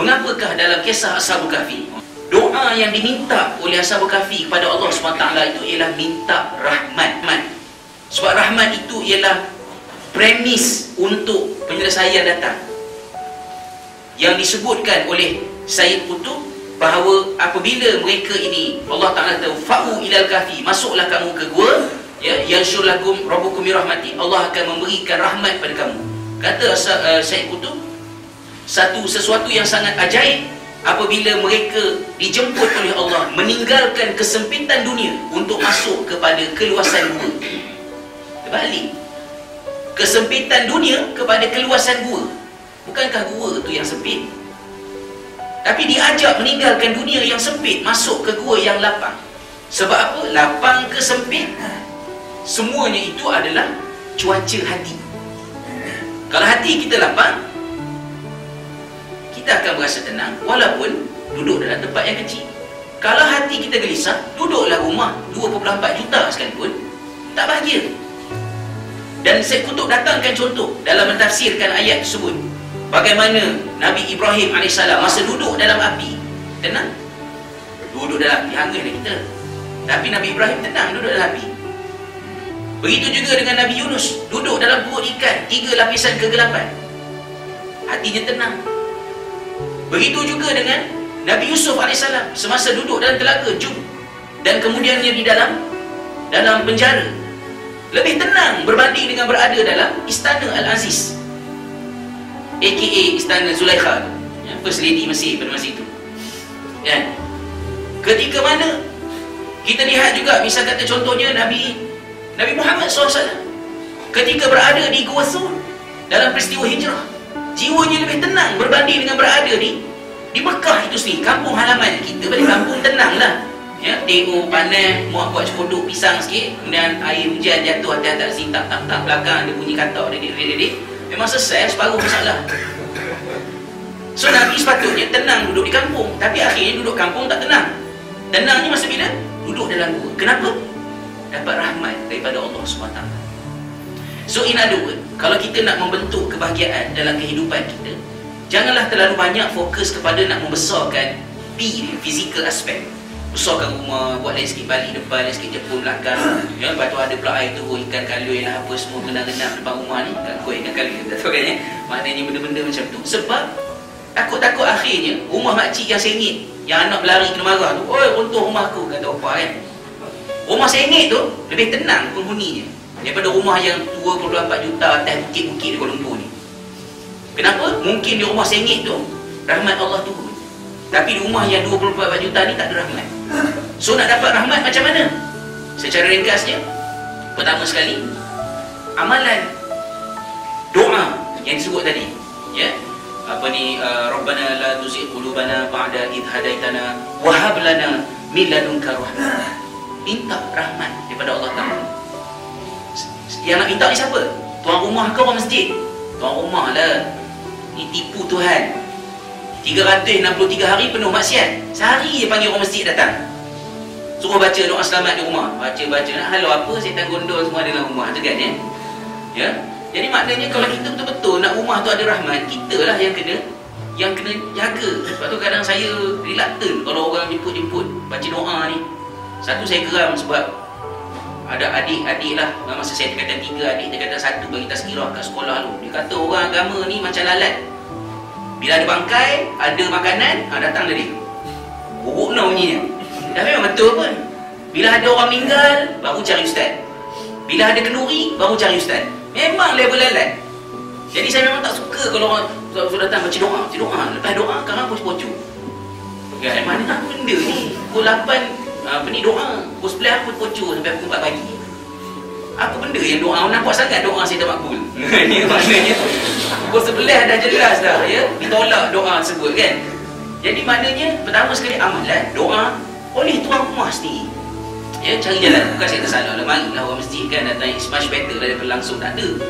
Mengapakah dalam kisah Ashabul Kahfi doa yang diminta oleh Ashabul Kahfi kepada Allah SWT itu ialah minta rahmat. Sebab rahmat itu ialah premis untuk penyelesaian datang. Yang disebutkan oleh Sayyid Qutub bahawa apabila mereka ini Allah Taala tahu fa'u ilal kahfi masuklah kamu ke gua ya yansyur lakum rabbukum rahmati Allah akan memberikan rahmat pada kamu kata uh, Sayyid Qutub satu sesuatu yang sangat ajaib apabila mereka dijemput oleh Allah meninggalkan kesempitan dunia untuk masuk kepada keluasan gua. Terbalik. Kesempitan dunia kepada keluasan gua. Bukankah gua tu yang sempit? Tapi diajak meninggalkan dunia yang sempit masuk ke gua yang lapang. Sebab apa? Lapang ke sempit? Semuanya itu adalah cuaca hati. Kalau hati kita lapang kita akan berasa tenang walaupun duduk dalam tempat yang kecil. Kalau hati kita gelisah duduklah rumah 2.4 juta sekalipun tak bahagia. Dan saya kutuk datangkan contoh dalam mentafsirkan ayat tersebut. Bagaimana Nabi Ibrahim AS masa duduk dalam api tenang. Duduk dalam api hangat kita. Tapi Nabi Ibrahim tenang duduk dalam api. Begitu juga dengan Nabi Yunus duduk dalam perut ikan tiga lapisan kegelapan. Hatinya tenang Begitu juga dengan Nabi Yusuf AS semasa duduk dalam telaga Jub dan kemudiannya di dalam dalam penjara. Lebih tenang berbanding dengan berada dalam Istana Al-Aziz aka Istana Zulaikha. Ya, First Lady Mesir pada masa itu. Ya. ketika mana kita lihat juga misal kata contohnya Nabi Nabi Muhammad SAW. Ketika berada di Gua Sur dalam peristiwa hijrah jiwanya lebih tenang berbanding dengan berada di di Mekah itu sendiri. Kampung halaman kita balik kampung tenang lah ya tengok panas muak buat cekodok pisang sikit kemudian air hujan jatuh atas atas sini tak tak tak belakang ada bunyi katak dedik dedik dedik memang selesai separuh masalah so Nabi sepatutnya tenang duduk di kampung. Tapi akhirnya duduk kampung tak tenang. Tenangnya masa bila? Duduk dalam gua. Kenapa? Dapat rahmat daripada Allah SWT so in other words kalau kita nak membentuk kebahagiaan dalam kehidupan kita janganlah terlalu banyak fokus kepada nak membesarkan ni, physical aspect. Besarkan rumah, buat sikit balik depan, sikit jepun belakang ya, lepas tu ada pula air tu, ikan kalui lah apa semua renang-renang depan rumah ni. Kan kau ikan kalui tak tahu kan ya. Maknanya benda-benda macam tu. Sebab takut-takut akhirnya rumah makcik yang sengit yang anak berlari kena marah tu oi runtuh rumah aku kata apa kan. Rumah sengit tu lebih tenang penghuninya daripada rumah yang 2.4 juta atas bukit-bukit di Kuala Lumpur ni Kenapa? Mungkin di rumah sengit tu rahmat Allah turun. Tapi di rumah yang 24 juta ni tak ada rahmat. So nak dapat rahmat macam mana? Secara ringkasnya, pertama sekali amalan doa yang disebut tadi, ya. Apa ni uh, Rabbana la tuzigh qulubana ba'da id hadaitana wa hab lana min ladunka rahmah. Minta rahmat. Yang nak minta ni siapa? Tuan rumah ke orang masjid? Tuan rumah lah. Ni tipu Tuhan. 363 hari penuh maksiat. Sehari je panggil orang masjid datang. Suruh baca doa selamat di rumah. Baca-baca nak halau apa Setan gondol semua dalam rumah tu kan ya Ya? Jadi maknanya kalau kita betul-betul Nak rumah tu ada rahmat Kita lah yang kena Yang kena jaga. Sebab tu kadang saya reluctant Kalau orang jemput-jemput Baca doa ni. Satu saya geram sebab ada adik-adik lah. Masa saya kata tiga adik dia kata satu bagi tazkirah kat sekolah tu. Dia kata orang agama ni macam lalat. Bila ada bangkai ada makanan ha, datang dari buruk no bunyinya dah memang betul pun. Bila ada orang meninggal baru cari ustaz. Bila ada kenduri baru cari ustaz. Memang level lalat. Jadi saya memang tak suka kalau orang sudah datang baca doa. Baca doa. Lepas doa kan apa pocu Ya, mana nak benda ni? Pukul 8 apa ni doa. Pukul 11 aku poco sampai pukul 4 pagi. Apa benda yang doa? Nampak sangat doa saya tak makbul. Ni maknanya pukul 11 dah jelas dah ya. Ditolak doa tersebut kan? Jadi maknanya pertama sekali amalan doa oleh tuan rumah sendiri. Ya cari jalan. Bukan saya tersalah lah. Marilah orang masjid kan datang much better daripada langsung tak ada